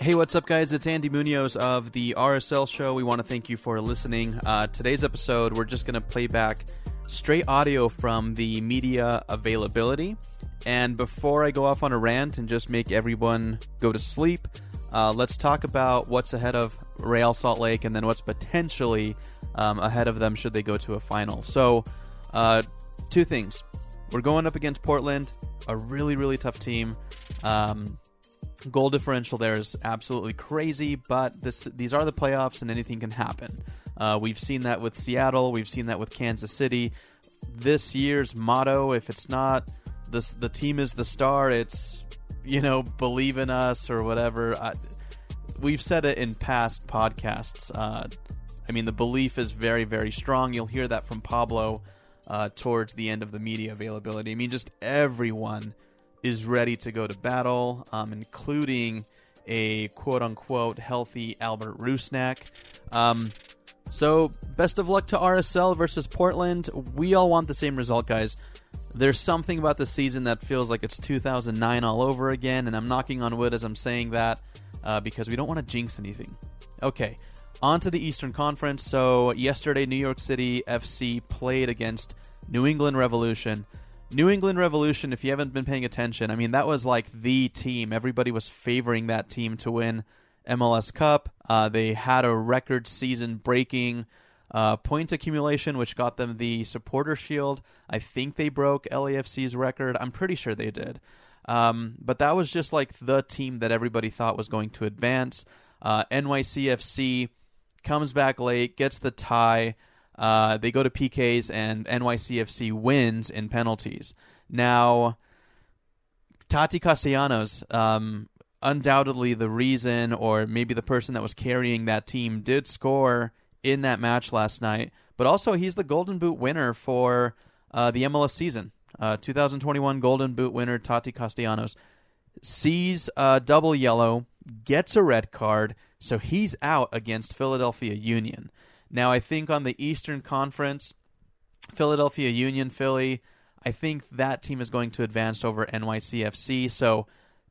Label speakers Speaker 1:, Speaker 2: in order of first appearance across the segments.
Speaker 1: Hey, what's up, guys? It's Andy Munoz of the RSL Show. We want to thank you for listening. Uh, today's episode, we're just going to play back straight audio from the media availability. And before I go off on a rant and just make everyone go to sleep, uh, let's talk about what's ahead of Real Salt Lake and then what's potentially um, ahead of them should they go to a final. So, uh, two things. We're going up against Portland, a really, really tough team. Um, goal differential there is absolutely crazy, but this these are the playoffs and anything can happen. Uh, we've seen that with Seattle, we've seen that with Kansas City. This year's motto, if it's not this, the team is the star, it's you know believe in us or whatever. I, we've said it in past podcasts. Uh, I mean, the belief is very, very strong. You'll hear that from Pablo uh, towards the end of the media availability. I mean, just everyone is ready to go to battle, um, including a quote unquote healthy Albert Rusnak. Um, so, best of luck to RSL versus Portland. We all want the same result, guys. There's something about the season that feels like it's 2009 all over again, and I'm knocking on wood as I'm saying that uh, because we don't want to jinx anything. Okay, on to the Eastern Conference. So, yesterday, New York City FC played against New England Revolution. New England Revolution, if you haven't been paying attention, I mean, that was like the team. Everybody was favoring that team to win MLS Cup. Uh, they had a record season breaking uh, point accumulation, which got them the Supporter Shield. I think they broke LAFC's record. I'm pretty sure they did. Um, but that was just like the team that everybody thought was going to advance. Uh, NYCFC comes back late, gets the tie. Uh, they go to PKs and NYCFC wins in penalties. Now, Tati Castellanos, um, undoubtedly the reason, or maybe the person that was carrying that team, did score in that match last night. But also, he's the Golden Boot winner for uh, the MLS season. Uh, 2021 Golden Boot winner Tati Castellanos sees a double yellow, gets a red card, so he's out against Philadelphia Union. Now, I think on the Eastern Conference, Philadelphia Union, Philly, I think that team is going to advance over NYCFC. So,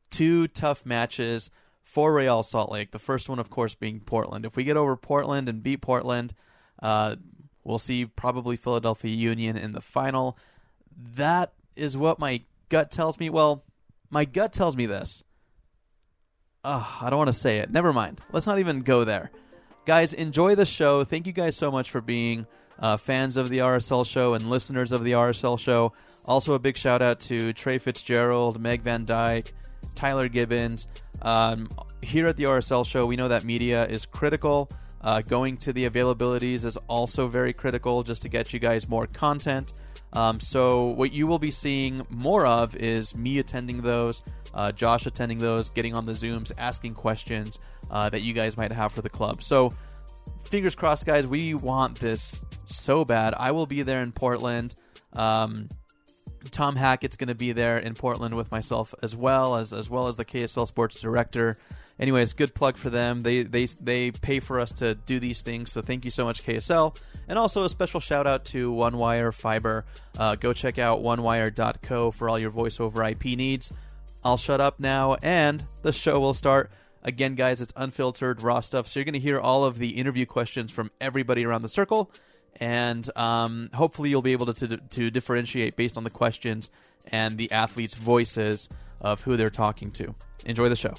Speaker 1: two tough matches for Real Salt Lake. The first one, of course, being Portland. If we get over Portland and beat Portland, uh, we'll see probably Philadelphia Union in the final. That is what my gut tells me. Well, my gut tells me this. Ugh, I don't want to say it. Never mind. Let's not even go there guys, enjoy the show. Thank you guys so much for being uh, fans of the RSL show and listeners of the RSL show. Also, a big shout out to Trey Fitzgerald, Meg Van Dyke, Tyler Gibbons. Um, here at the RSL show, we know that media is critical. Uh, going to the availabilities is also very critical just to get you guys more content. Um, so, what you will be seeing more of is me attending those, uh, Josh attending those, getting on the Zooms, asking questions uh, that you guys might have for the club. So, fingers crossed, guys. We want this so bad. I will be there in Portland. Um, Tom Hackett's going to be there in Portland with myself as well as as well as the KSL Sports Director. Anyways, good plug for them. They they they pay for us to do these things, so thank you so much, KSL. And also a special shout out to OneWire Fiber. Uh, go check out onewire.co for all your voice over IP needs. I'll shut up now, and the show will start. Again, guys, it's unfiltered, raw stuff, so you're going to hear all of the interview questions from everybody around the circle. and um, hopefully you'll be able to, to to differentiate based on the questions and the athletes' voices of who they're talking to. Enjoy the show.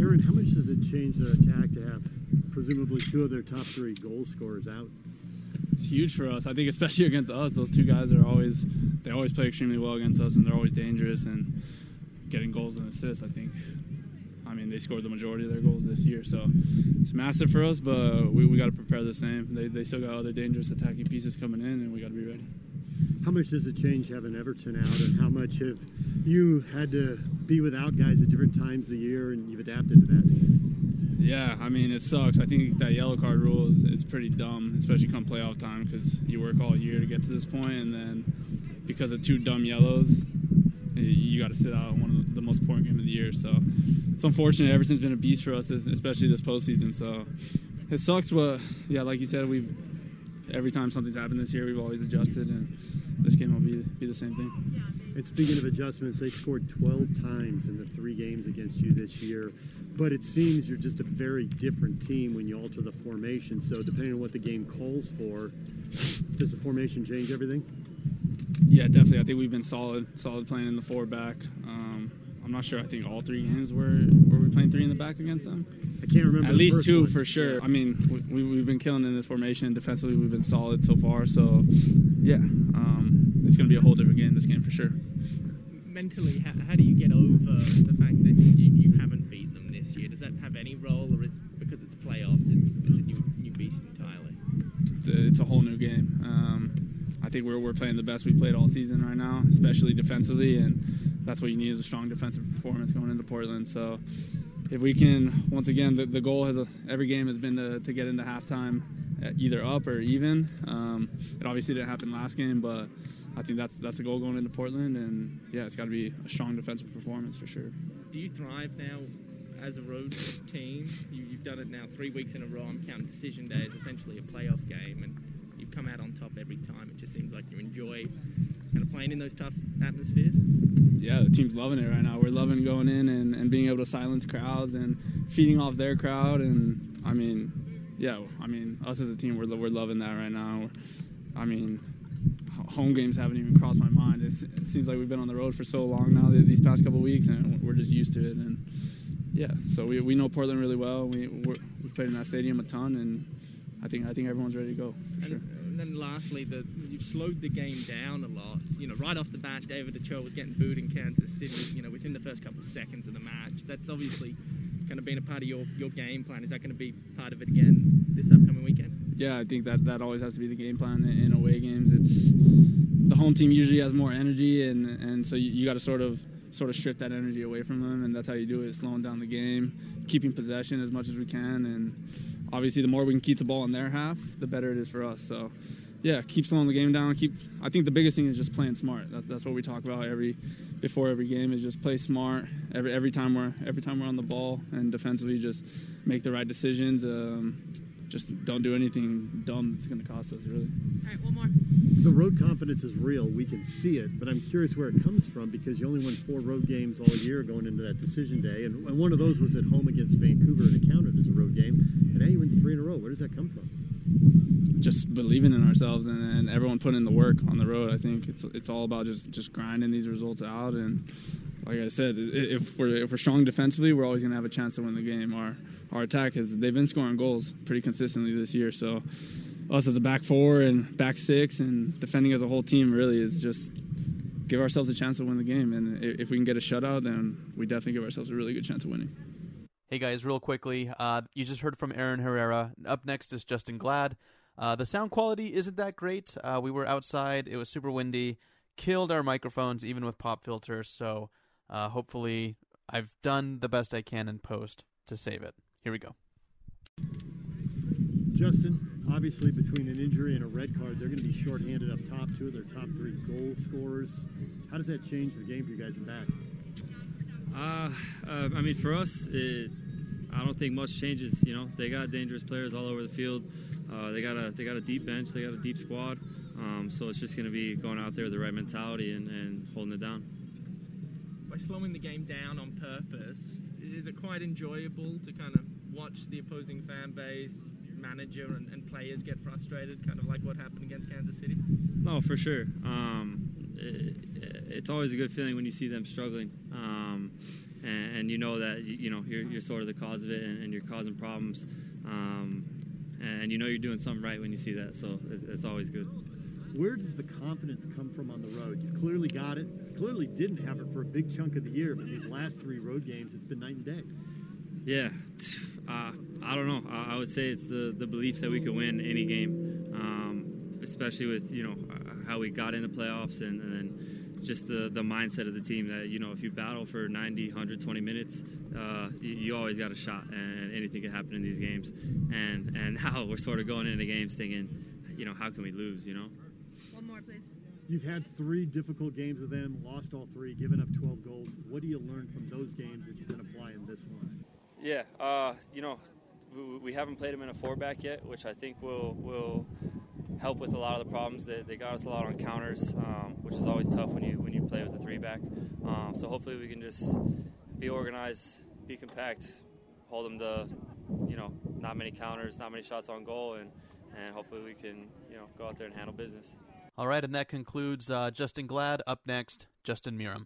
Speaker 2: Aaron, how much does it change their attack to have presumably two of their top three goal scorers out?
Speaker 3: It's huge for us. I think especially against us, those two guys are always they always play extremely well against us, and they're always dangerous and getting goals and assists. I think. I mean, they scored the majority of their goals this year, so it's massive for us. But we, we got to prepare the same. They, they still got other dangerous attacking pieces coming in, and we got to be ready.
Speaker 2: How much does it change having Everton out, and how much have you had to be without guys at different times of the year, and you've adapted to that?
Speaker 3: Yeah, I mean it sucks. I think that yellow card rule is, is pretty dumb, especially come playoff time, because you work all year to get to this point, and then because of two dumb yellows, you, got to sit out one of the most important game of the year. So it's unfortunate. Everton's been a beast for us, especially this postseason. So it sucks, but yeah, like you said, we've every time something's happened this year, we've always adjusted, and this game will be be the same thing.
Speaker 2: And speaking of adjustments, they scored 12 times in the three games against you this year. But it seems you're just a very different team when you alter the formation. So depending on what the game calls for, does the formation change everything?
Speaker 3: Yeah, definitely. I think we've been solid, solid playing in the four back. Um, I'm not sure. I think all three games were were we playing three in the back against them.
Speaker 2: I can't remember.
Speaker 3: At least two
Speaker 2: one.
Speaker 3: for sure.
Speaker 2: Yeah.
Speaker 3: I mean, we, we've been killing in this formation. Defensively, we've been solid so far. So, yeah, it's going to be a whole different game this game for sure.
Speaker 4: mentally, how, how do you get over the fact that you, you haven't beat them this year? Does that have any role, or is because it's playoffs, it's, it's a new, new beast entirely?
Speaker 3: It's a, it's a whole new game. Um, I think we're, we're playing the best we've played all season right now, especially defensively, and that's what you need is a strong defensive performance going into Portland. So if we can, once again, the, the goal has a, every game has been to, to get into halftime uh, either up or even. Um, it obviously didn't happen last game, but I think that's that's the goal going into Portland, and yeah, it's got to be a strong defensive performance for sure.
Speaker 4: Do you thrive now as a road team? You, you've done it now three weeks in a row. I'm counting decision day as essentially a playoff game, and you've come out on top every time. It just seems like you enjoy kind of playing in those tough atmospheres.
Speaker 3: yeah, the team's loving it right now. We're loving going in and, and being able to silence crowds and feeding off their crowd. And I mean, yeah, I mean, us as a team, we're, we're loving that right now. I mean, home games haven't even crossed my mind. It's, it seems like we've been on the road for so long now, these past couple weeks, and we're just used to it. And yeah, so we, we know Portland really well. We we're, we've played in that stadium a ton, and I think I think everyone's ready to go for sure.
Speaker 4: And, and then lastly, the, you've slowed the game down a lot. You know, right off the bat, David Ochoa was getting booed in Kansas City. You know, within the first couple of seconds of the match. That's obviously kind of been a part of your, your game plan. Is that going to be part of it again this upcoming weekend?
Speaker 3: Yeah, I think that that always has to be the game plan in, away games. It's the home team usually has more energy, and and so you, you got to sort of sort of strip that energy away from them, and that's how you do it: slowing down the game, keeping possession as much as we can, and obviously the more we can keep the ball in their half, the better it is for us. So. Yeah, keep slowing the game down. Keep. I think the biggest thing is just playing smart. That, that's what we talk about every before every game is just play smart. Every every time we're every time we're on the ball and defensively, just make the right decisions. Um, just don't do anything dumb that's going to cost us, really.
Speaker 5: All right, one more.
Speaker 2: The road confidence is real. We can see it, but I'm curious where it comes from because you only won four road games all year going into that decision day, and, and one of those was at home against Vancouver and it counted as a road game. And now you win three in a row. Where does that come from?
Speaker 3: Just believing in ourselves and, and everyone putting in the work on the road. I think it's it's all about just just grinding these results out. And like I said, if we're if we're strong defensively, we're always going to have a chance to win the game. Our our attack has they've been scoring goals pretty consistently this year. So us as a back four and back six and defending as a whole team really is just give ourselves a chance to win the game. And if we can get a shutout, then we definitely give ourselves a really good chance of winning.
Speaker 1: Hey guys, real quickly, uh, you just heard from Aaron Herrera. Up next is Justen Glad. Uh, the sound quality isn't that great. Uh, we were outside; it was super windy, killed our microphones even with pop filters. So uh, hopefully, I've done the best I can in post to save it. Here we go.
Speaker 2: Justin, obviously between an injury and a red card, they're going to be shorthanded up top. Two of their top three goal scorers. How does that change the game for you guys in back?
Speaker 5: Uh, uh, I mean, for us, it, I don't think much changes. You know, they got dangerous players all over the field. Uh, they got a they got a deep bench. They got a deep squad. Um, so it's just going to be going out there with the right mentality and, and holding it down.
Speaker 4: By slowing the game down on purpose, is it quite enjoyable to kind of watch the opposing fan base, manager, and, and players get frustrated, kind of like what happened against Kansas City?
Speaker 5: No, for sure. Um, it, it's always a good feeling when you see them struggling, um, and, and, you know that you, you, know you're, you're sort of the cause of it, and, and you're causing problems, um, and you know you're doing something right when you see that. So it's, it's always good.
Speaker 2: Where does the confidence come from on the road? You clearly got it. Clearly didn't have it for a big chunk of the year, but these last three road games, it's been night and day.
Speaker 5: Yeah, uh, I don't know. I would say it's the, the belief that we could win any game, um, especially with you know how we got in the playoffs and, and, then just the, the mindset of the team that you know if you battle for 90, 120 minutes, uh, you, you, always got a shot, and anything can happen in these games. And and now we're sort of going into games thinking, you know, how can we lose? You know.
Speaker 2: You've had three difficult games with them, lost all three, given up 12 goals. What do you learn from those games that you can apply in this one?
Speaker 5: Yeah, uh, you know, we, haven't played them in a four back yet, which I think will will help with a lot of the problems. They, they got us a lot on counters, um, which is always tough when you when you play with a three back. Um, so hopefully we can just be organized, be compact, hold them to you know not many counters, not many shots on goal, and and hopefully we can you know go out there and handle business.
Speaker 1: All right, and that concludes uh, Justen Glad. Up next, Justin Meram.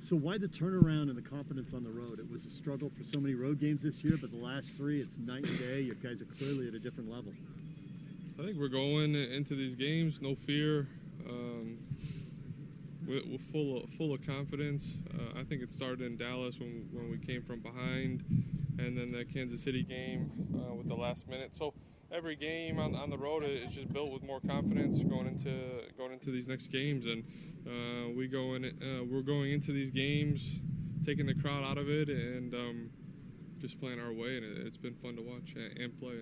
Speaker 2: So why the turnaround and the confidence on the road? It was a struggle for so many road games this year, but the last three, it's night and day. You guys are clearly at a different level.
Speaker 6: I think we're going into these games, no fear, um, we're, we're, full of, full of confidence. Uh, I think it started in Dallas when when we came from behind, and then the Kansas City game uh, with the last minute. So every game on, on the road is just built with more confidence going into going into these next games, and uh, we go in. Uh, we're going into these games, taking the crowd out of it, and um, just playing our way, and it, has been fun to watch and, and play.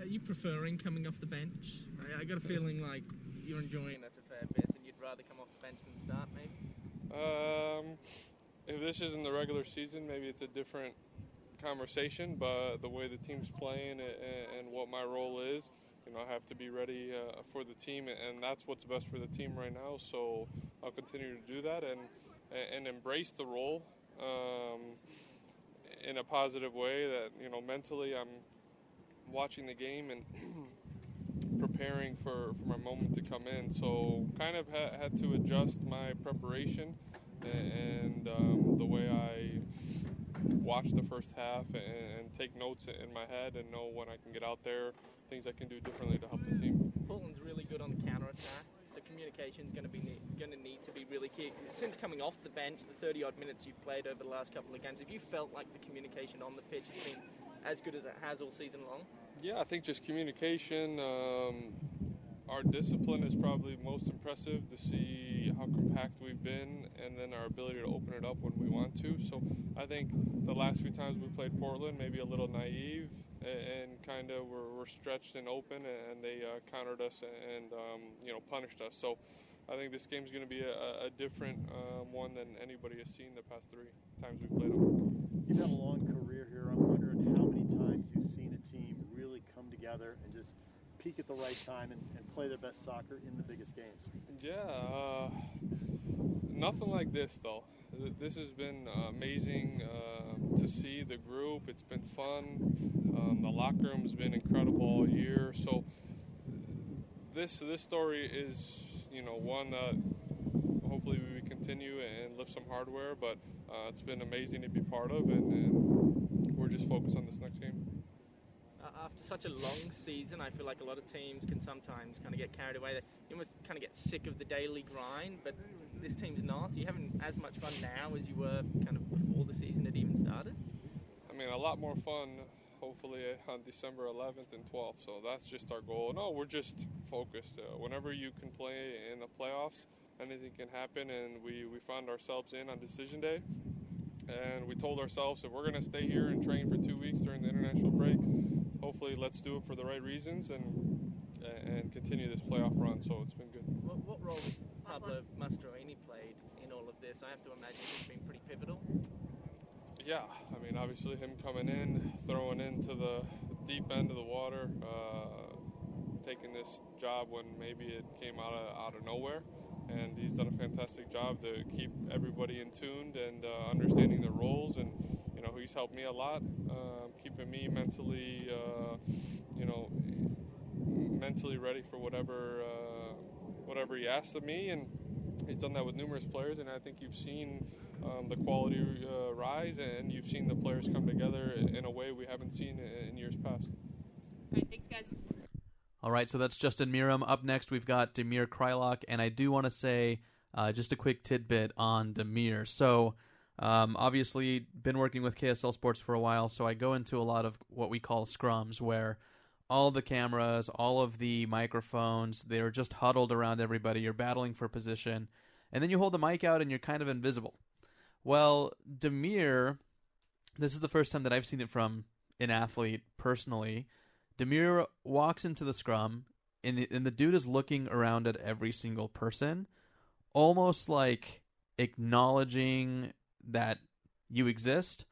Speaker 4: Are you preferring coming off the bench? I, I got a feeling like you're enjoying that a fair bit, and you'd rather come off the bench than start, maybe.
Speaker 6: Um, if this isn't the regular season, maybe it's a different conversation. But the way the team's playing and, what my role is, you know, I have to be ready uh, for the team, and that's what's best for the team right now. So I'll continue to do that and and embrace the role um, in a positive way. That you know, mentally, I'm watching the game and preparing for, for my moment to come in. So kind of ha- had to adjust my preparation and, and um, the way I watch the first half and, and, take notes in my head and know when I can get out there, things I can do differently to help the team.
Speaker 4: Portland's really good on the counter attack. So communication's going to be going to need to be really key. Since coming off the bench, the 30 odd minutes you've played over the last couple of games, have you felt like the communication on the pitch has been as good as it has all season long?
Speaker 6: Yeah, I think just communication. Um, our discipline is probably most impressive to see how compact we've been and then our ability to open it up when we want to. So I think the last few times we played Portland, maybe a little naive and kind of were, were, stretched and open and they uh, countered us and, um, you know, punished us. So I think this game's going to be a, a different um, one than anybody has seen the past three times we've played them.
Speaker 2: You've had a long career here. I'm wondering how many times you've seen a team really come together and just peak at the right time and, and play their best soccer in the biggest games.
Speaker 6: Yeah, uh, nothing like this though. This has been amazing uh, to see the group. It's been fun. Um, the locker room's been incredible all year. So this this story is you know one that hopefully we continue and lift some hardware. But uh, it's been amazing to be part of, and, and we're just focused on this next game.
Speaker 4: Uh, after such a long season, I feel like a lot of teams can sometimes kind of get carried away. You almost kind of get sick of the daily grind, but this team's not. Are you having as much fun now as you were kind of before the season had even started?
Speaker 6: I mean, a lot more fun hopefully on December 11th and 12th. So that's just our goal. No, we're just focused. Uh, whenever you can play in the playoffs, anything can happen, and we, we found ourselves in on decision day. And we told ourselves if we're going to stay here and train for two weeks during the international hopefully let's do it for the right reasons and and continue this playoff run. So it's been good.
Speaker 4: What, what role Pablo Mastroeni played in all of this, I have to imagine it's been pretty pivotal.
Speaker 6: Yeah, I mean, obviously him coming in, throwing into the deep end of the water, uh, taking this job when maybe it came out of out of nowhere, and he's done a fantastic job to keep everybody in tuned and uh, understanding their roles. And you know, he's helped me a lot, uh, keeping me mentally, uh, you know, mentally ready for whatever uh, whatever he asks of me, and he's done that with numerous players. And I think you've seen um, the quality uh, rise, and you've seen the players come together in a way we haven't seen in years past.
Speaker 7: All right, thanks, guys.
Speaker 1: All right, so that's Justin Meram. Up next, we've got Damir Kreilach, and I do want to say uh, just a quick tidbit on Damir. So, um, obviously, been working with KSL Sports for a while, so I go into a lot of what we call scrums, where all the cameras, all of the microphones, they're just huddled around everybody. You're battling for position, and then you hold the mic out, and you're kind of invisible. Well, Damir, this is the first time that I've seen it from an athlete personally. Damir walks into the scrum, and, and the dude is looking around at every single person, almost like acknowledging that you exist.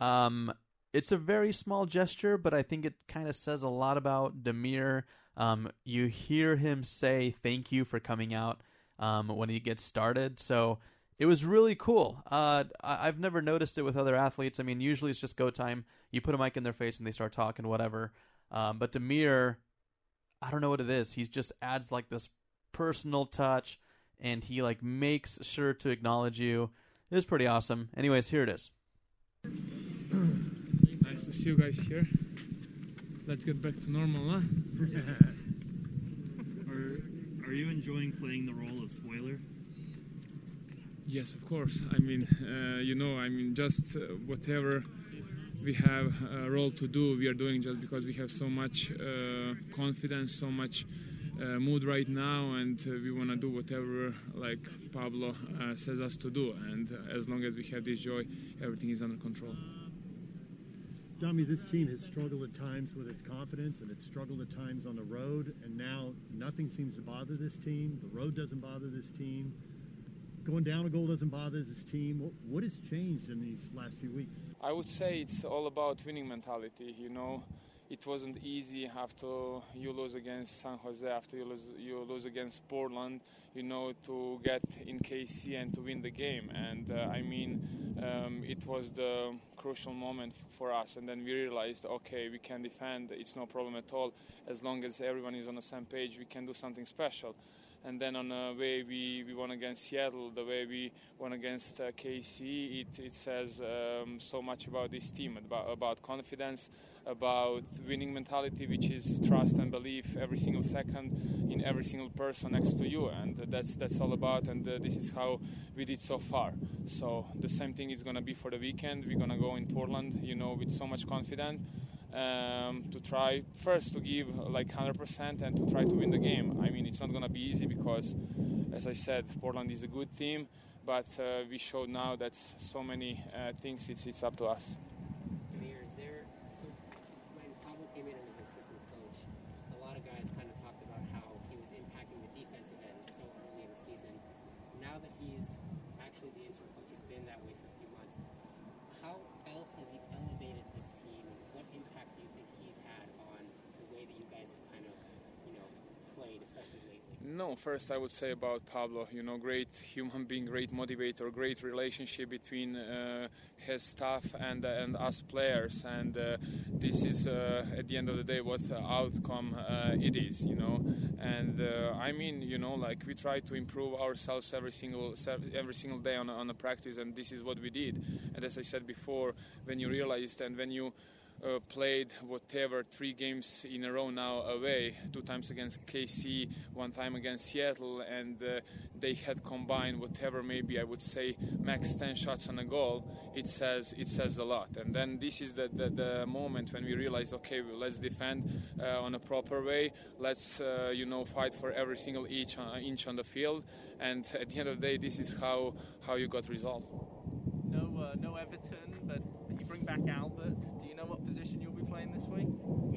Speaker 1: Um, it's a very small gesture, but I think it kind of says a lot about Damir. Um, you hear him say thank you for coming out um, when he gets started. So it was really cool. Uh, I- have never noticed it with other athletes. I mean, usually it's just go time. You put a mic in their face and they start talking, whatever. Um, but Damir, I don't know what it is. He just adds like this personal touch, and he like makes sure to acknowledge you. It was pretty awesome. Anyways, here it is.
Speaker 8: Nice to see you guys here. Let's get back to normal, huh?
Speaker 9: are, are you enjoying playing the role of spoiler?
Speaker 8: Yes, of course. I mean, uh, you know, I mean, just uh, whatever we have a role to do, we are doing just because we have so much uh, confidence, so much uh, mood right now, and uh, we want to do whatever like Pablo uh, says us to do. And as long as we have this joy, everything is under control.
Speaker 2: Dami, this team has struggled at times with its confidence, and it's struggled at times on the road. And now nothing seems to bother this team. The road doesn't bother this team going down a goal doesn't bother this team. What, what has changed in these last few weeks?
Speaker 8: I would say it's all about winning mentality. You know, it wasn't easy after you lose against San Jose, after you lose, you lose against Portland, you know, to get in KC and to win the game. And uh, I mean, um, it was the crucial moment for us. And then we realized, okay, we can defend. It's no problem at all. As long as everyone is on the same page, we can do something special and then on the way we, we won against Seattle, the way we won against uh, KC, it, it says um, so much about this team, about, about confidence, about winning mentality, which is trust and belief every single second in every single person next to you, and that's that's all about. And uh, this is how we did so far. So the same thing is gonna be for the weekend. We're gonna go in Portland, you know, with so much confidence um, to try first to give like 100% and to try to win the game. I mean, it's not going to be easy because, as I said, Portland is a good team, but uh, we showed now that so many uh, things it's, it's up to us. First I would say about Pablo. You know, great human being, great motivator, great relationship between uh, his staff and uh, and us players. And uh, this is uh, at the end of the day what outcome uh, it is. You know, and uh, I mean, you know, like we try to improve ourselves every single every single day on on the practice, and this is what we did. And as I said before, when you realized and when you uh, played whatever three games in a row now away, two times against KC, one time against Seattle, and uh, they had combined whatever maybe I would say max 10 shots on a goal. It says it says a lot, and then this is the, the, the moment when we realize, okay, well, let's defend uh, on a proper way. Let's uh, you know fight for every single inch, uh, inch on the field, and at the end of the day, this is how how you got resolved.
Speaker 4: No, uh, no Everton, but you bring back Albert. Do you know what position you'll be playing this week?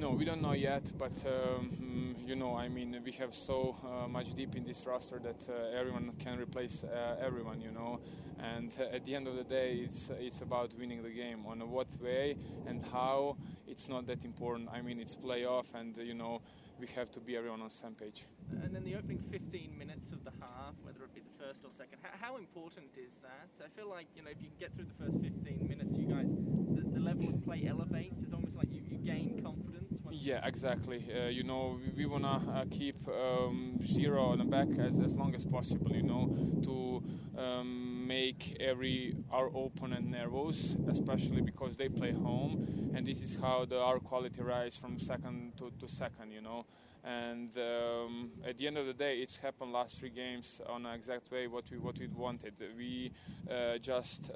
Speaker 8: No, we don't know yet, but um, you know, I mean, we have so uh, much deep in this roster that uh, everyone can replace uh, everyone, you know. And at the end of the day, it's it's about winning the game. On what way and how, it's not that important. I mean, it's playoff, and you know, we have to be everyone on the same page.
Speaker 4: And then the opening 15 minutes of the half, whether it be the first or second, how, how important is that? I feel like you know, if you can get through the first 15 minutes, you guys, the, the level of play elevates. It's almost like you, you gain confidence.
Speaker 8: Yeah, exactly. Uh, you know, we, we wanna uh, keep um, zero on the back as, as long as possible. You know, to um, make every our opponent nervous, especially because they play home, and this is how the our quality rise from second to, to second. You know, and um, at the end of the day, it's happened last three games on an exact way what we what we wanted. We uh, just.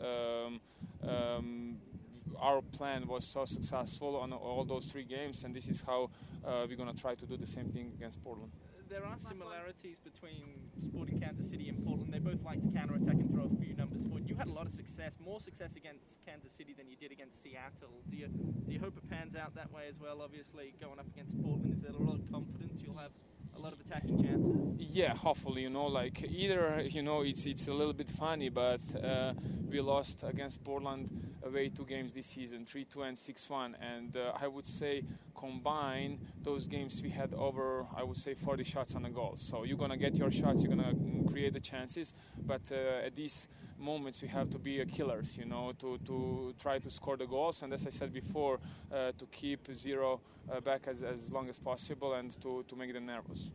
Speaker 8: Our plan was so successful on all those three games, and this is how uh, we're going to try to do the same thing against Portland.
Speaker 4: There are similarities between Sporting Kansas City and Portland. They both like to counterattack and throw a few numbers forward. You had a lot of success, more success against Kansas City than you did against Seattle. Do you do you hope it pans out that way as well? Obviously, going up against Portland, is there a lot of confidence you'll have a lot of attacking chances?
Speaker 8: Yeah, hopefully, you know, like either you know it's it's a little bit funny, but uh, we lost against Portland away two games this season, three two and six one, and uh, I would say combine those games we had over I would say 40 shots on the goal. So you're gonna get your shots, you're gonna create the chances, but uh, at these moments we have to be killers, you know, to to try to score the goals, and as I said before, uh, to keep zero uh, back as as long as possible and to to make them nervous.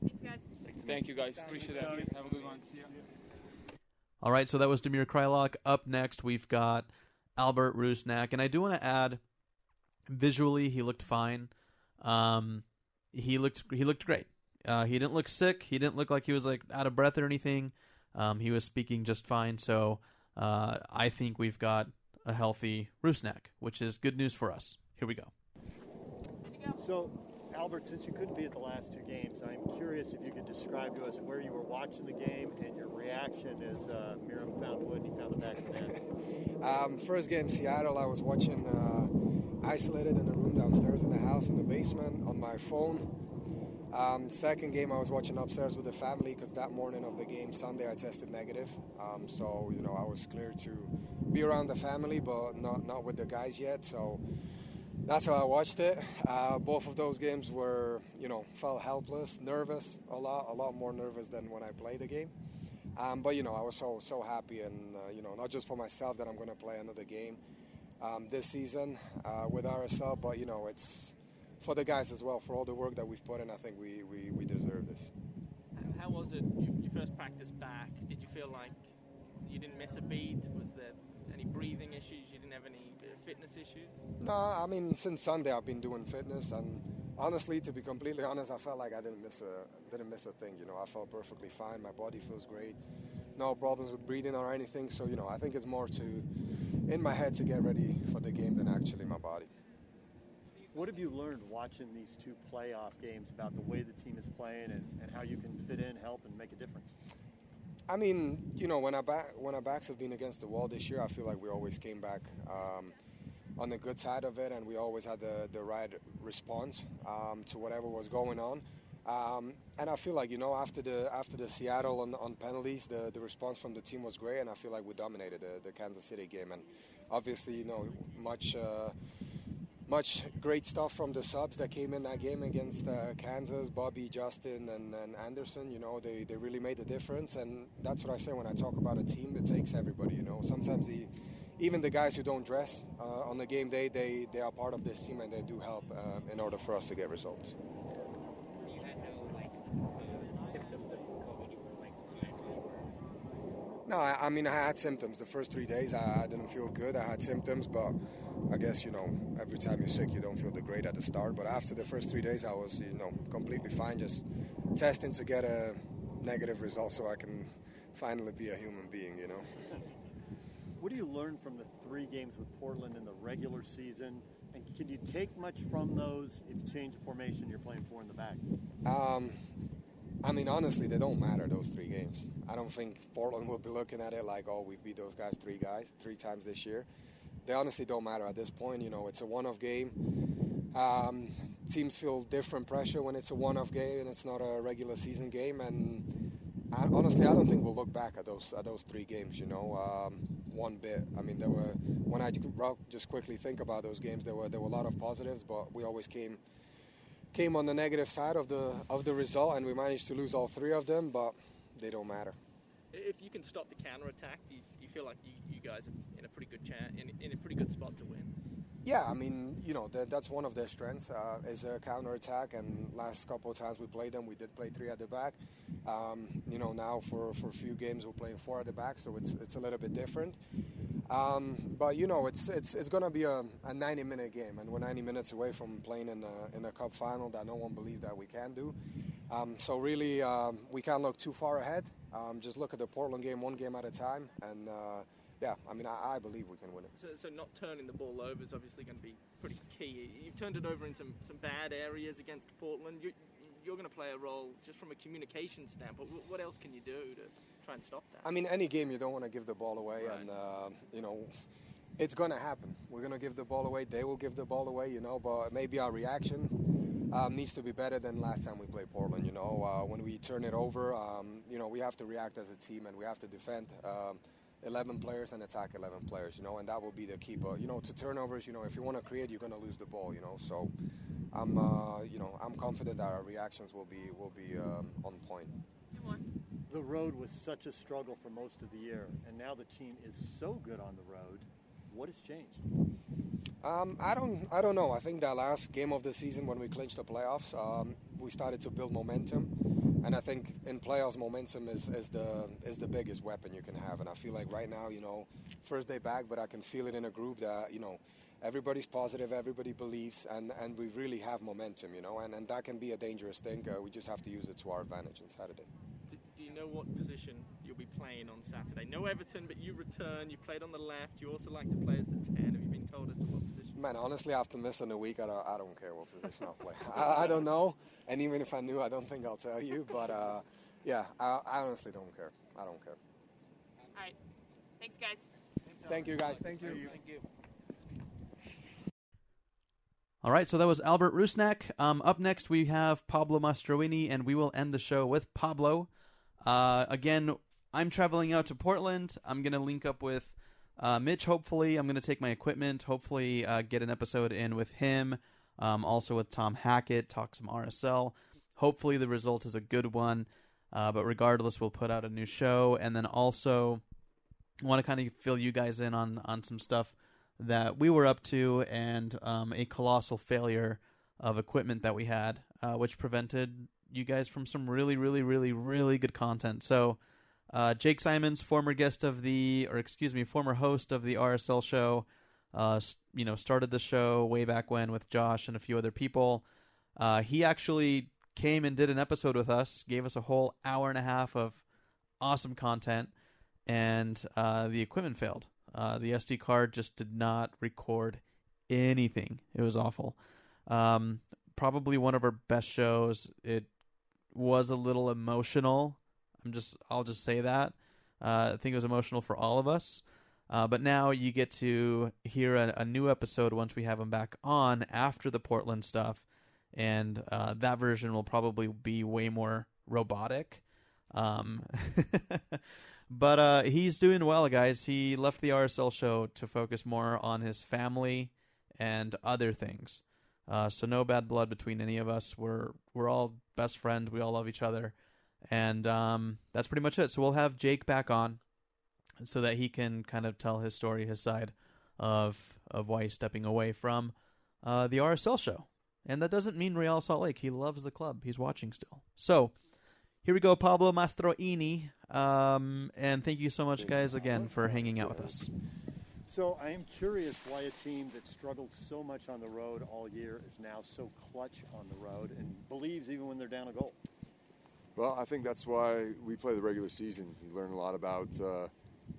Speaker 7: Thanks, guys.
Speaker 8: Thank you, guys. Appreciate it. Have a good one. See you.
Speaker 1: All right, so that was Damir Kreilach. Up next, we've got Albert Rusnak, and I do want to add, visually, he looked fine. Um, he looked he looked great. Uh, he didn't look sick. He didn't look like he was like out of breath or anything. Um, he was speaking just fine. So uh, I think we've got a healthy Rusnak, which is good news for us. Here we go.
Speaker 2: So, Albert, since you couldn't be at the last two games, I'm curious if you could describe to us where you were watching the game and your reaction as uh, Meram found wood and he found the back of the net.
Speaker 10: Um, first game, Seattle, I was watching uh, isolated in a room downstairs in the house in the basement on my phone. Um, second game, I was watching upstairs with the family because that morning of the game, Sunday, I tested negative. Um, so, you know, I was clear to be around the family, but not, not with the guys yet. So that's how I watched it. Uh, both of those games were, you know, felt helpless, nervous, a lot, a lot more nervous than when I played the game. Um, but you know, I was so so happy, and uh, you know, not just for myself that I'm going to play another game um, this season uh, with RSL, but you know, it's for the guys as well for all the work that we've put in. I think we we, we deserve this.
Speaker 4: How was it? You, you first practice back. Did you feel like you didn't miss a beat? Was there any breathing issues? You didn't have any fitness issues?
Speaker 10: No, I mean since Sunday I've been doing fitness, and honestly, to be completely honest, I felt like I didn't miss a didn't miss a thing. You know, I felt perfectly fine. My body feels great. No problems with breathing or anything. So you know, I think it's more to in my head to get ready for the game than actually my body.
Speaker 2: What have you learned watching these two playoff games about the way the team is playing and, and how you can fit in, help, and make a difference?
Speaker 10: I mean, you know, when our back when our backs have been against the wall this year, I feel like we always came back um, on the good side of it, and we always had the the right response um, to whatever was going on. Um, and I feel like you know after the after the Seattle on, on penalties, the, the response from the team was great, and I feel like we dominated the, the Kansas City game. And obviously, you know, much. Uh, much great stuff from the subs that came in that game against uh, Kansas, Bobby, Justin, and, and, Anderson. You know, they, they really made a difference, and that's what I say when I talk about a team that takes everybody. You know, sometimes the, even the guys who don't dress uh, on the game day, they, they are part of this team and they do help uh, in order for us to get results.
Speaker 7: So you had no like uh, symptoms of COVID. You were like fine.
Speaker 10: No, I, I mean I had symptoms. The first three days I, I didn't feel good. I had symptoms, but I guess you know every time you're sick you don't feel the great at the start. But after the first three days I was you know completely fine. Just testing to get a negative result so I can finally be a human being. You know.
Speaker 2: What do you learn from the three games with Portland in the regular season? And can you take much from those if you change the formation you're playing for in the back?
Speaker 10: Um, I mean, honestly, they don't matter those three games. I don't think Portland will be looking at it like, oh, we beat those guys three guys three times this year. They honestly don't matter at this point. You know, it's a one-off game. Um, teams feel different pressure when it's a one-off game and it's not a regular season game. And I, honestly, I don't think we'll look back at those at those three games. You know, um, one bit. I mean, there were when I just quickly think about those games, there were there were a lot of positives, but we always came came on the negative side of the of the result, and we managed to lose all three of them, but they don't matter.
Speaker 4: If you can stop the counter attack, do you, you feel like you, you guys a pretty good chance, in, in a pretty good spot to win?
Speaker 10: Yeah, I mean, you know, that, that's one of their strengths uh, is a counter attack. And last couple of times we played them, we did play three at the back. Um, you know, now for, for a few games we're playing four at the back, so it's it's a little bit different. Um, but you know, it's it's it's going to be a, a 90 minute game, and we're 90 minutes away from playing in a, in a cup final that no one believed that we can do. Um, so really, um, we can't look too far ahead. Um, just look at the Portland game, one game at a time, and. Uh, yeah, I mean, I, I, believe we can win it.
Speaker 4: So, so, not turning the ball over is obviously going to be pretty key. You've turned it over in some, some bad areas against Portland. You, you're going to play a role just from a communication standpoint. What else can you do to try and stop that?
Speaker 10: I mean, any game you don't want to give the ball away, right. and uh, you know, it's going to happen. We're going to give the ball away. They will give the ball away, you know. But maybe our reaction um, needs to be better than last time we played Portland. You know, uh, when we turn it over, um, you know, we have to react as a team and we have to defend. Um, 11 players and attack 11 players, you know, and that will be the key. But, you know, to turnovers, you know, if you want to create, you're going to lose the ball, you know. So I'm, uh, you know, I'm confident that our reactions will be will be um, on point.
Speaker 11: The road was such a struggle for most of the year, and now the team is so good on the road. What has changed?
Speaker 10: Um, I don't, I don't know. I think that last game of the season when we clinched the playoffs, um, we started to build momentum and I think in playoffs, momentum is, is the is the biggest weapon you can have. And I feel like right now, you know, first day back, but I can feel it in a group that you know everybody's positive, everybody believes, and, and we really have momentum, you know, and, and that can be a dangerous thing. Uh, we just have to use it to our advantage on Saturday.
Speaker 4: Do, do, you know what position you'll be playing on Saturday? No Everton, but you return. You played on the left. You also like to play as the 10. Have you been told as to what position?
Speaker 10: Man, honestly, after missing a week, I don't, I don't care what position I'll play. I, I, don't know. And even if I knew, I don't think I'll tell you. But uh, yeah, I, I, honestly don't care. I don't care.
Speaker 12: All right. Thanks, guys.
Speaker 10: Thank you, guys. Thank you.
Speaker 4: Thank you.
Speaker 1: All right, so that was Albert Rusnak. Um, up next, we have Pablo Mastroeni, and we will end the show with Pablo. Uh, again, I'm traveling out to Portland. I'm going to link up with uh, Mitch, hopefully, I'm going to take my equipment, hopefully, uh, get an episode in with him, um, also with Tom Hackett, talk some RSL. Hopefully, the result is a good one. Uh, but regardless, we'll put out a new show. And then also, want to kind of fill you guys in on, on some stuff that we were up to and um, a colossal failure of equipment that we had, uh, which prevented you guys from some really, really, really, really good content. So, uh, Jake Simons, former guest of the, or excuse me, former host of the RSL show, uh, you know, started the show way back when with Josh and a few other people. Uh, he actually came and did an episode with us, gave us a whole hour and a half of awesome content, and uh, the equipment failed. Uh, the SD card just did not record anything. It was awful. Um, probably one of our best shows. It was a little emotional I'm just I'll just say that. Uh, I think it was emotional for all of us. Uh, but now you get to hear a, a, new episode once we have him back on after the Portland stuff, and uh, that version will probably be way more robotic. Um, but uh, he's doing well, guys. He left the RSL show to focus more on his family and other things. Uh, so no bad blood between any of us. We're we're all best friends. We all love each other. And um, that's pretty much it. So we'll have Jake back on so that he can kind of tell his story, his side of of why he's stepping away from uh, the RSL show. And that doesn't mean Real Salt Lake. He loves the club. He's watching still. So here we go, Pablo Mastroeni. Um, and thank you so much, guys, again for hanging out with us.
Speaker 11: So I am curious why a team that struggled so much on the road all year is now so clutch on the road and believes even when they're down a goal.
Speaker 13: Well, I think that's why we play the regular season. You learn a lot about uh,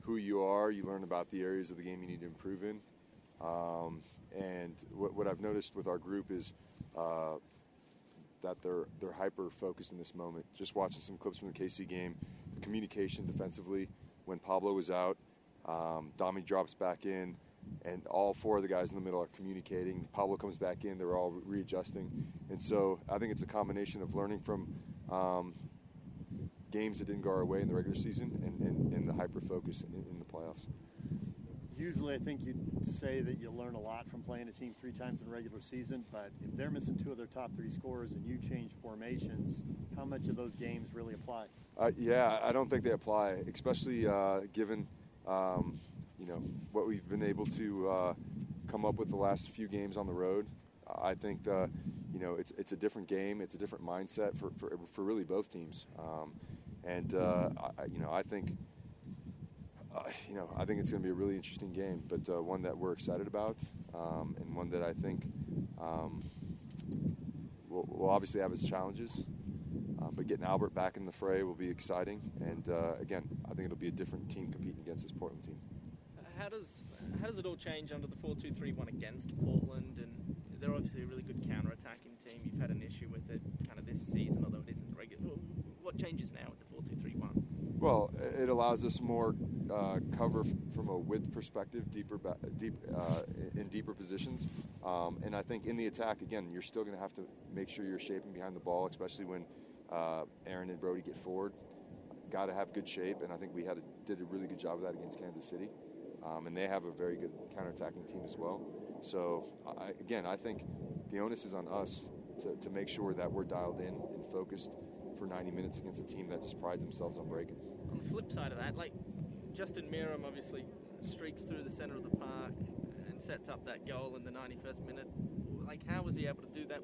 Speaker 13: who you are. You learn about the areas of the game you need to improve in. Um, and what, what, I've noticed with our group is uh, that they're they're hyper focused in this moment. Just watching some clips from the KC game, the communication defensively when Pablo was out, um, Domi drops back in. and all four of the guys in the middle are communicating. Pablo comes back in; they're all readjusting, and so I think it's a combination of learning from um, games that didn't go our way in the regular season and, the hyper focus in, in the playoffs.
Speaker 11: Usually, I think you'd say that you learn a lot from playing a team three times in a regular season, but if they're missing two of their top three scorers and you change formations, how much of those games really apply?
Speaker 13: Uh, yeah, I don't think they apply, especially uh, given um, you know what we've been able to uh, come up with the last few games on the road. I think the, you know it's it's a different game, it's a different mindset for for, for really both teams, um, and uh, I, you know I think. Uh, you know, I think it's going to be a really interesting game, but uh, one that we're excited about, um, and one that I think um, will, will obviously have its challenges. Um, but getting Albert back in the fray will be exciting, and uh, again, I think it'll be a different team competing against this Portland team.
Speaker 4: How does how does it all change under the 4-2-3-1 against Portland? And they're obviously a really good counter-attacking team. You've had an issue with it kind of this season, although it isn't regular. What changes now with the 4-2-3-1?
Speaker 13: Well, it allows us more uh, cover from a width perspective, deeper, deep uh, in deeper positions, um, and I think in the attack again, you're still going to have to make sure you're shaping behind the ball, especially when uh, Aaron and Brody get forward. Got to have good shape, and I think we had a, did a really good job of that against Kansas City. Um, and they have a very good counterattacking team as well. So I, again, I think the onus is on us to, to make sure that we're dialed in and focused for 90 minutes against a team that just prides themselves on breaking.
Speaker 4: On the flip side of that, like Justin Meram obviously streaks through the center of the park and sets up that goal in the 91st minute. Like, how was he able to do that?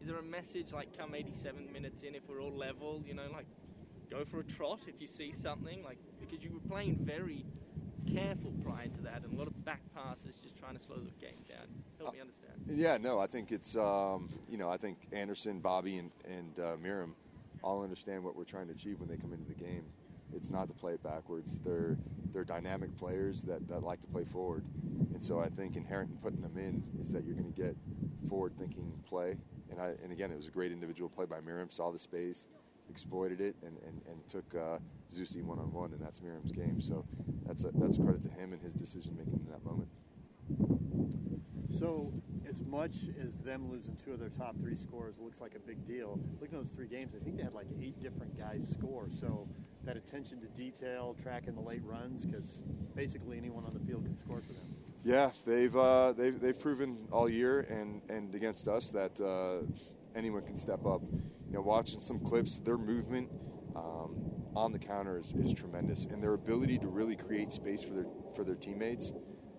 Speaker 4: Is there a message like come 87 minutes in if we're all level, you know, like go for a trot if you see something, like because you were playing very careful prior to that and a lot of back passes just trying to slow the game down. Help me understand.
Speaker 13: Yeah, no, I think it's um, you know I think Anderson, Bobby, and and uh, Meram all understand what we're trying to achieve when they come into the game. It's not to play it backwards. They're they're dynamic players that, that like to play forward, and so I think inherent in putting them in is that you're going to get forward-thinking play. And I and again, it was a great individual play by Meram. Saw the space, exploited it, and, and, and took uh, Zusi one on one, and that's Meram's game. So that's a, that's a credit to him and his decision making in that moment.
Speaker 11: So, as much as them losing two of their top three scores looks like a big deal, looking at those three games, I think they had like eight different guys score. So, that attention to detail, tracking the late runs, because basically anyone on the field can score for them.
Speaker 13: Yeah, they've uh, they've they've proven all year and and against us that uh, anyone can step up. You know, watching some clips, their movement um, on the counters is tremendous, and their ability to really create space for their for their teammates.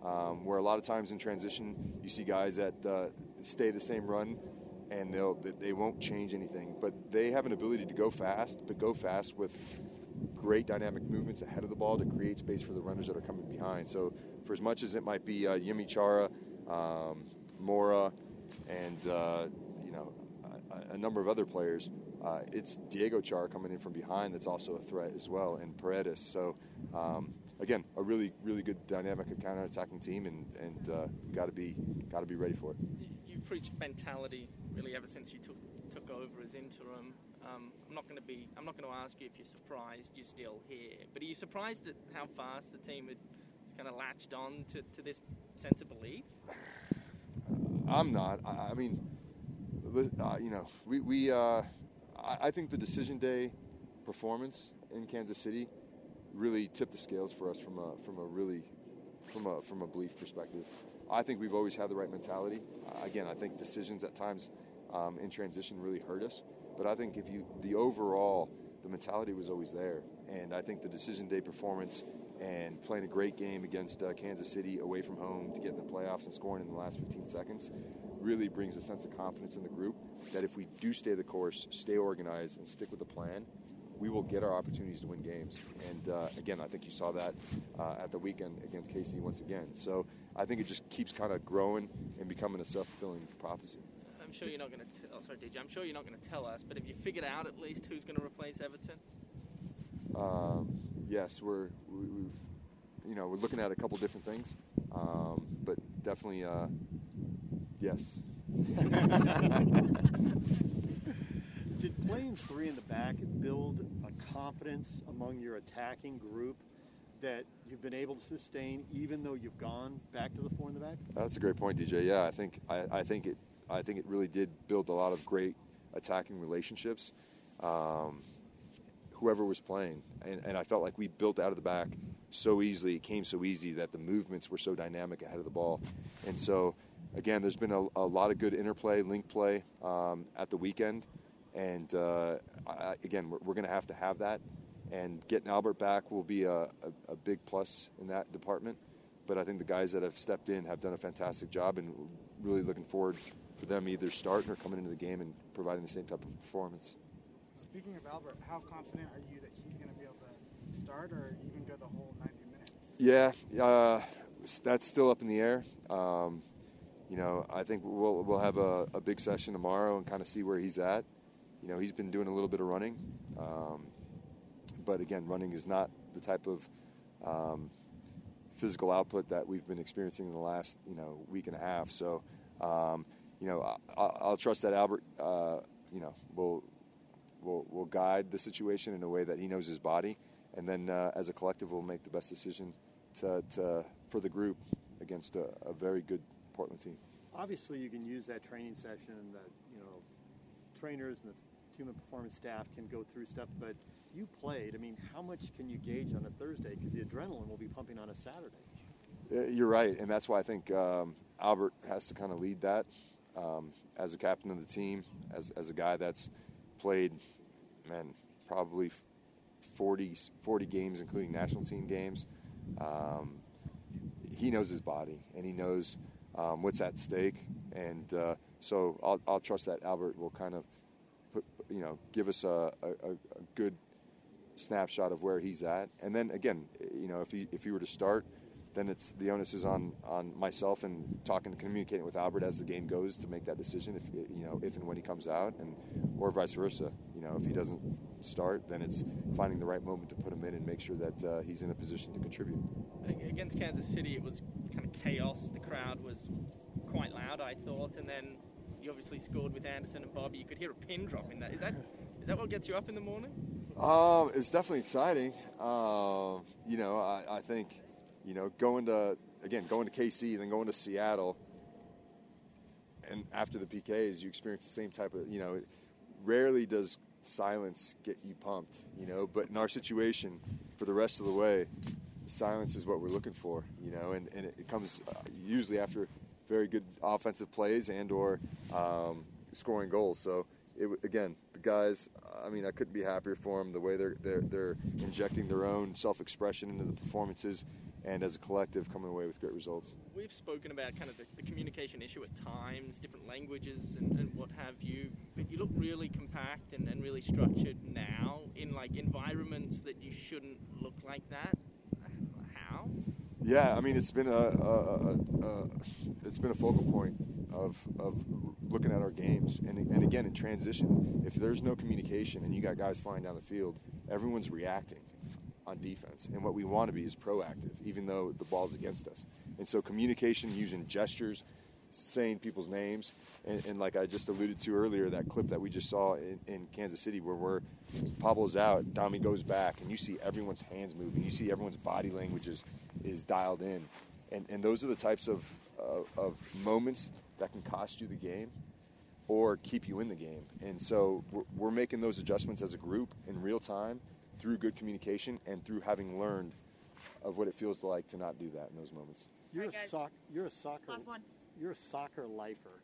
Speaker 13: Um, where a lot of times in transition, you see guys that uh, stay the same run, and they'll they won't change anything, but they have an ability to go fast, but go fast with great dynamic movements ahead of the ball to create space for the runners that are coming behind. So, for as much as it might be uh, Yimi Chara, um, Mora, and uh, you know a, a, number of other players, uh, it's Diego Chara coming in from behind that's also a threat as well, and Paredes. So. Um, again, a really, really good dynamic counter-attacking team, and and uh, got to be got to be ready for it.
Speaker 4: You've preached mentality really ever since you took took over as interim. Um, I'm not going to be. I'm not going to ask you if you're surprised you're still here, but are you surprised at how fast the team has kind of latched on to, to this sense of belief?
Speaker 13: I'm not. I, I mean, uh, you know, we, we uh, I, I think the decision day performance in Kansas City really tipped the scales for us from a from a really from a from a belief perspective. I think we've always had the right mentality. Uh, again, I think decisions at times um, in transition really hurt us, but I think if you the overall the mentality was always there, and I think the decision day performance and playing a great game against uh, Kansas City away from home to get in the playoffs and scoring in the last 15 seconds really brings a sense of confidence in the group that if we do stay the course, stay organized, and stick with the plan, we will get our opportunities to win games. And uh, again, I think you saw that uh, at the weekend against KC once again. So I think it just keeps kind of growing and becoming a self-fulfilling prophecy.
Speaker 4: I'm sure you're not going to. Oh, sorry, DJ. I'm sure you're not going to tell us, but have you figured out at least who's going to replace Everton?
Speaker 13: Um, yes, we're we, have you know we're looking at a couple different things, um, but definitely uh, yes.
Speaker 11: Did playing three in the back build a confidence among your attacking group that you've been able to sustain even though you've gone back to the four in the back?
Speaker 13: That's a great point, DJ. Yeah, I think I, I think it I think it really did build a lot of great attacking relationships. Um, whoever was playing, and, and I felt like we built out of the back so easily. It came so easy that the movements were so dynamic ahead of the ball, and so again, there's been a, a lot of good interplay, link play um, at the weekend, and uh, I, again, we're, we're going to have to have that. And getting Albert back will be a, a, a big plus in that department. But I think the guys that have stepped in have done a fantastic job, and really looking forward for them either starting or coming into the game and providing the same type of performance.
Speaker 14: Speaking of Albert, how confident are you that he's going to be able to start or even go the whole 90 minutes?
Speaker 13: Yeah, uh, that's still up in the air. Um, you know, I think we'll we'll have a, a, big session tomorrow and kind of see where he's at. You know, he's been doing a little bit of running, um, but again, running is not the type of um, physical output that we've been experiencing in the last you know week and a half. So, um, you know, I, will trust that Albert, uh, you know, will will will guide the situation in a way that he knows his body, and then uh, as a collective, we'll make the best decision to, to for the group against a, a very good Portland team.
Speaker 11: Obviously, you can use that training session, and the you know trainers and the human performance staff can go through stuff, but you played. I mean, how much can you gauge on a Thursday? Because the adrenaline will be pumping on a Saturday.
Speaker 13: Uh, you're right, and that's why I think um, Albert has to kind of lead that um, as a captain of the team, as, as a guy that's played, man, probably 40, 40 games, including national team games. Um, he knows his body, and he knows um, what's at stake. And uh, so I'll, I'll, trust that Albert will kind of, put, you know, give us a, a, a, good snapshot of where he's at. And then again, you know, if he if he were to start, then it's the onus is on on myself and talking, and communicating with Albert as the game goes to make that decision. If you know, if and when he comes out, and or vice versa. You know, if he doesn't start, then it's finding the right moment to put him in and make sure that uh, he's in a position to contribute.
Speaker 4: Against Kansas City, it was kind of chaos. The crowd was quite loud, I thought, and then you obviously scored with Anderson and Bobby. You could hear a pin drop in that. Is that is that what gets you up in the morning?
Speaker 13: Um, it's definitely exciting. Uh, you know, I, I, think, you know, going to again going to KC, and then going to Seattle, and after the PKs, you experience the same type of. You know, rarely does silence get you pumped. You know, but in our situation, for the rest of the way, silence is what we're looking for, you know, and, and it comes uh, usually after very good offensive plays and or um, scoring goals. So it, again, the guys, I mean, I couldn't be happier for them. The way they're they're, they're injecting their own self-expression into the performances, and as a collective, coming away with great results.
Speaker 4: We've spoken about kind of the, the communication issue at times, different languages and, and, what have you. But you look really compact and, and really structured now in like environments that you shouldn't look like that. How?
Speaker 13: Yeah, I mean it's been a, a, a, a, it's been a focal point of of looking at our games, and and again in transition, if there's no communication and you got guys flying down the field, everyone's reacting on defense, and what we want to be is proactive, even though the ball's against us. And so communication using gestures, saying people's names, and, and, like I just alluded to earlier, that clip that we just saw in, in Kansas City where we're Pablo's out, Dami goes back, and you see everyone's hands moving, you see everyone's body language is, is dialed in, and and those are the types of of moments that can cost you the game or keep you in the game. And so we're, we're making those adjustments as a group in real time through good communication and through having learned of what it feels like to not do that in those moments.
Speaker 11: You're right, a soc- you're a soccer you're a soccer lifer.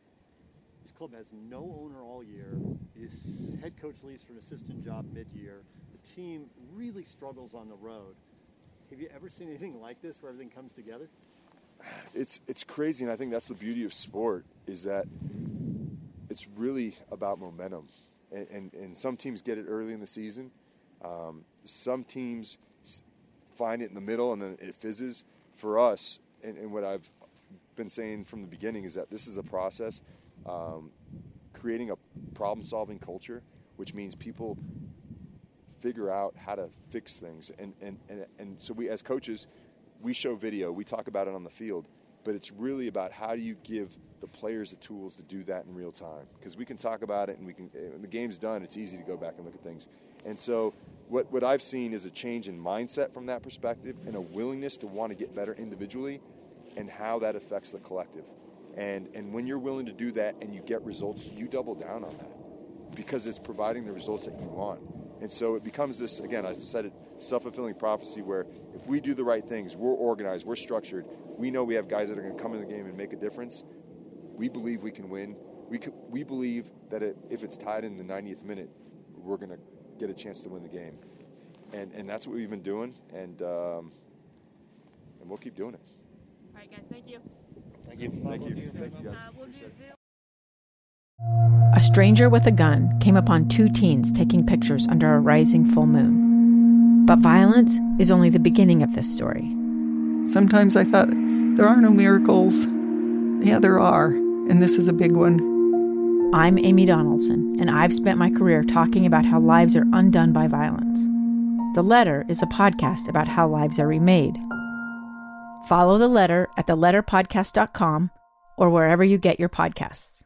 Speaker 11: This club has no owner all year. His head coach leaves for an assistant job mid-year. The team really struggles on the road. Have you ever seen anything like this where everything comes together?
Speaker 13: It's it's crazy, and I think that's the beauty of sport is that it's really about momentum. And, and, and some teams get it early in the season. Um, some teams find it in the middle, and then it fizzes. For us, and, and what I've been saying from the beginning is that this is a process, um, creating a problem-solving culture, which means people figure out how to fix things. And, and, and, and so we, as coaches, we show video, we talk about it on the field, but it's really about how do you give the players the tools to do that in real time because we can talk about it and we can the game's done it's easy to go back and look at things and so what, what i've seen is a change in mindset from that perspective and a willingness to want to get better individually and how that affects the collective and and when you're willing to do that and you get results you double down on that because it's providing the results that you want and so it becomes this again i've said it self-fulfilling prophecy where if we do the right things we're organized we're structured we know we have guys that are going to come in the game and make a difference we believe we can win. We, could, we believe that it, if it's tied in the 90th minute, we're going to get a chance to win the game. And, and that's what we've been doing, and, um, and we'll keep doing it.
Speaker 12: All right, guys. Thank you.
Speaker 13: Thank you. Thank you. Thank you, guys.
Speaker 12: Uh, we'll.
Speaker 15: A stranger with a gun came upon two teens taking pictures under a rising full moon. But violence is only the beginning of this story.
Speaker 16: Sometimes I thought, there are no miracles. Yeah, there are, and this is a big one.
Speaker 15: I'm Amy Donaldson, and I've spent my career talking about how lives are undone by violence. The Letter is a podcast about how lives are remade. Follow The Letter at theletterpodcast.com or wherever you get your podcasts.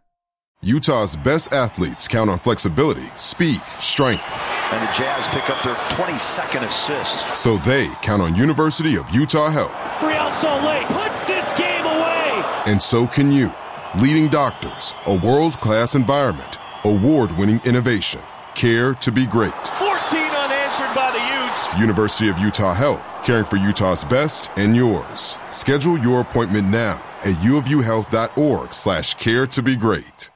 Speaker 17: Utah's best athletes count on flexibility, speed, strength.
Speaker 18: And the Jazz pick up their 22nd assist.
Speaker 17: So they count on University of Utah Health.
Speaker 19: Real Salt Lake puts this game away.
Speaker 17: And so can you. Leading doctors, a world class environment, award winning innovation, care to be great.
Speaker 19: 14 unanswered by the Utes.
Speaker 17: University of Utah Health, caring for Utah's best and yours. Schedule your appointment now at uofuhealth.org slash care to be great.